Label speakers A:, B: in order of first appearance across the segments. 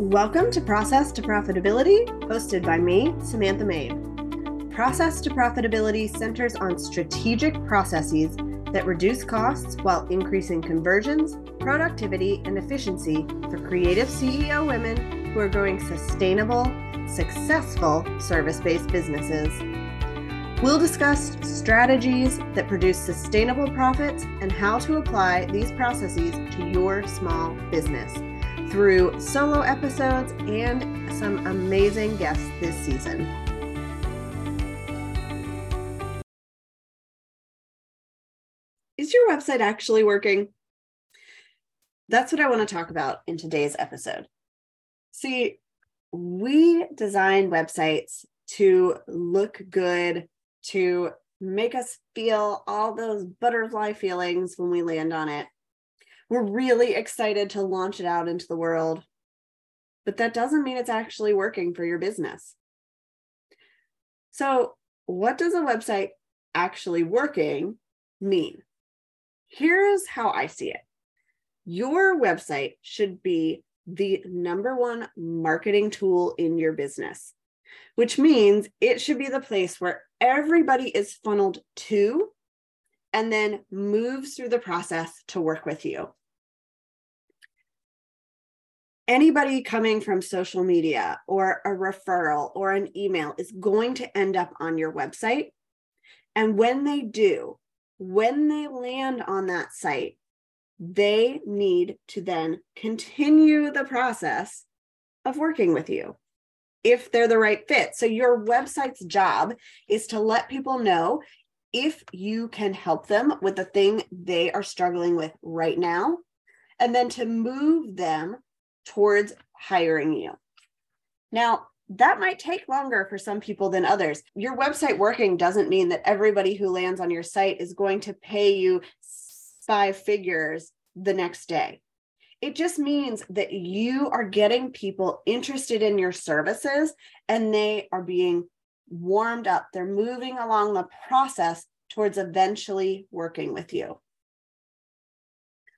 A: Welcome to Process to Profitability, hosted by me, Samantha Mabe. Process to Profitability centers on strategic processes that reduce costs while increasing conversions, productivity, and efficiency for creative CEO women who are growing sustainable, successful service based businesses. We'll discuss strategies that produce sustainable profits and how to apply these processes to your small business through solo episodes and some amazing guests this season. Is your website actually working? That's what I want to talk about in today's episode. See, we design websites to look good, to make us feel all those butterfly feelings when we land on it. We're really excited to launch it out into the world, but that doesn't mean it's actually working for your business. So, what does a website actually working mean? Here's how I see it your website should be the number one marketing tool in your business, which means it should be the place where everybody is funneled to and then moves through the process to work with you anybody coming from social media or a referral or an email is going to end up on your website. And when they do, when they land on that site, they need to then continue the process of working with you if they're the right fit. So, your website's job is to let people know if you can help them with the thing they are struggling with right now, and then to move them towards hiring you. Now, that might take longer for some people than others. Your website working doesn't mean that everybody who lands on your site is going to pay you five figures the next day. It just means that you are getting people interested in your services and they are being warmed up. They're moving along the process towards eventually working with you.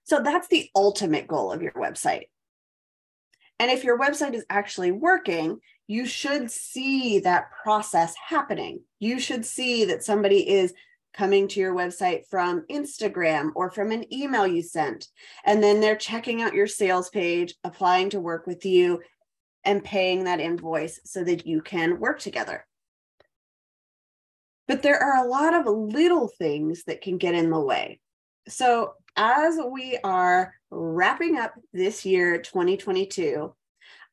A: So that's the ultimate goal of your website. And if your website is actually working, you should see that process happening. You should see that somebody is coming to your website from Instagram or from an email you sent. And then they're checking out your sales page, applying to work with you, and paying that invoice so that you can work together. But there are a lot of little things that can get in the way. So, as we are wrapping up this year, 2022,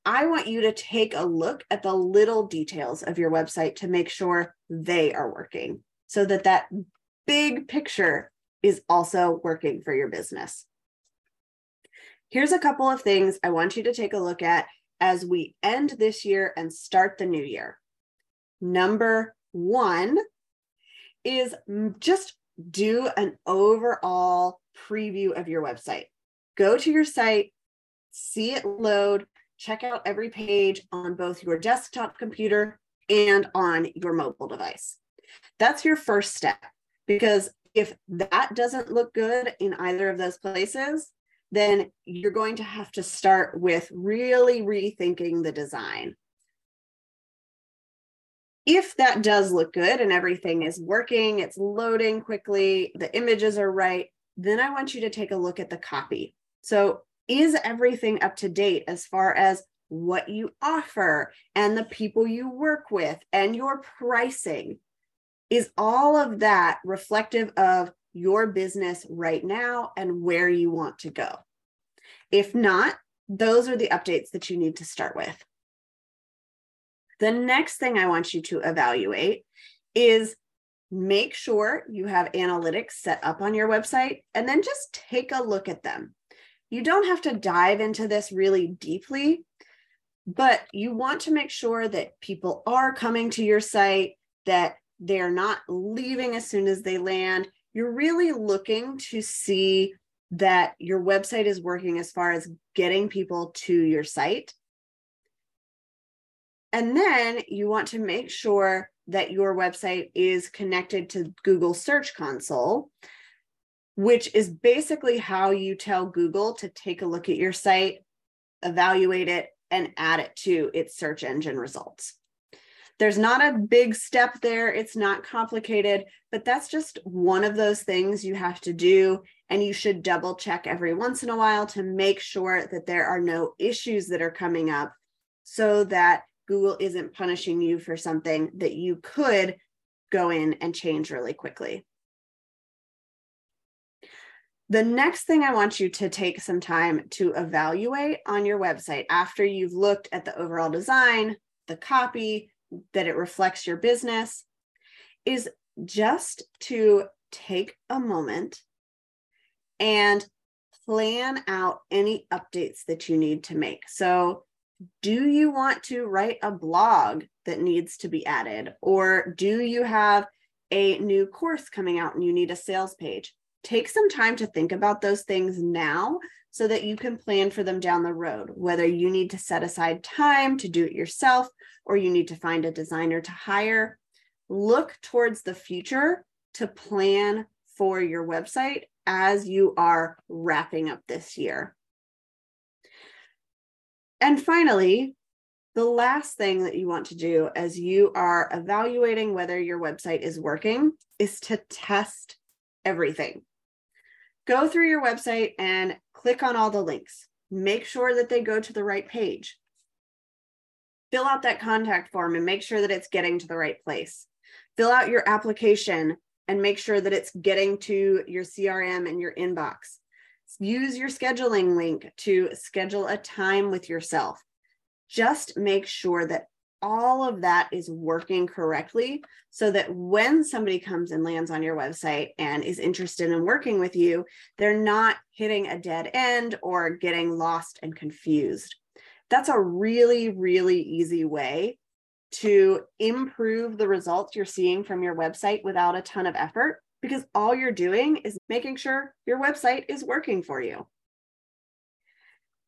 A: I want you to take a look at the little details of your website to make sure they are working so that that big picture is also working for your business. Here's a couple of things I want you to take a look at as we end this year and start the new year. Number one is just do an overall preview of your website. Go to your site, see it load, check out every page on both your desktop computer and on your mobile device. That's your first step because if that doesn't look good in either of those places, then you're going to have to start with really rethinking the design. If that does look good and everything is working, it's loading quickly, the images are right, then I want you to take a look at the copy. So, is everything up to date as far as what you offer and the people you work with and your pricing? Is all of that reflective of your business right now and where you want to go? If not, those are the updates that you need to start with. The next thing I want you to evaluate is make sure you have analytics set up on your website and then just take a look at them. You don't have to dive into this really deeply, but you want to make sure that people are coming to your site, that they're not leaving as soon as they land. You're really looking to see that your website is working as far as getting people to your site. And then you want to make sure that your website is connected to Google Search Console, which is basically how you tell Google to take a look at your site, evaluate it, and add it to its search engine results. There's not a big step there. It's not complicated, but that's just one of those things you have to do. And you should double check every once in a while to make sure that there are no issues that are coming up so that Google isn't punishing you for something that you could go in and change really quickly. The next thing I want you to take some time to evaluate on your website after you've looked at the overall design, the copy, that it reflects your business is just to take a moment and plan out any updates that you need to make. So, do you want to write a blog that needs to be added? Or do you have a new course coming out and you need a sales page? Take some time to think about those things now so that you can plan for them down the road, whether you need to set aside time to do it yourself or you need to find a designer to hire. Look towards the future to plan for your website as you are wrapping up this year. And finally, the last thing that you want to do as you are evaluating whether your website is working is to test everything. Go through your website and click on all the links. Make sure that they go to the right page. Fill out that contact form and make sure that it's getting to the right place. Fill out your application and make sure that it's getting to your CRM and your inbox. Use your scheduling link to schedule a time with yourself. Just make sure that all of that is working correctly so that when somebody comes and lands on your website and is interested in working with you, they're not hitting a dead end or getting lost and confused. That's a really, really easy way to improve the results you're seeing from your website without a ton of effort because all you're doing is making sure your website is working for you.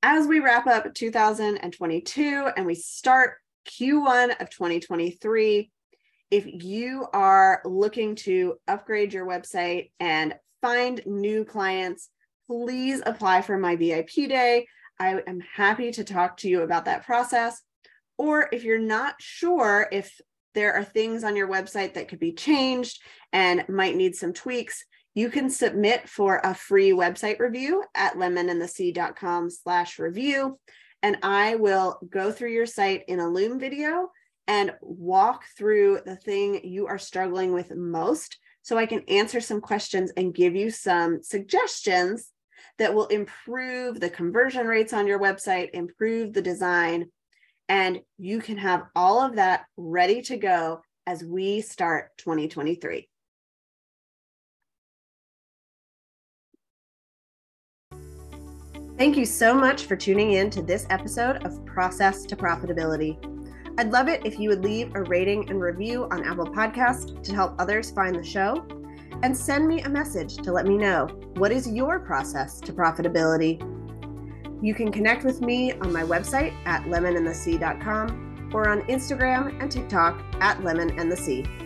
A: As we wrap up 2022 and we start Q1 of 2023. If you are looking to upgrade your website and find new clients, please apply for my VIP day. I am happy to talk to you about that process. Or if you're not sure if there are things on your website that could be changed and might need some tweaks, you can submit for a free website review at lemonandthesea.com slash review. And I will go through your site in a Loom video and walk through the thing you are struggling with most so I can answer some questions and give you some suggestions that will improve the conversion rates on your website, improve the design, and you can have all of that ready to go as we start 2023. Thank you so much for tuning in to this episode of Process to Profitability. I'd love it if you would leave a rating and review on Apple Podcast to help others find the show and send me a message to let me know what is your process to profitability. You can connect with me on my website at lemonandthesea.com or on Instagram and TikTok at lemonandthesea.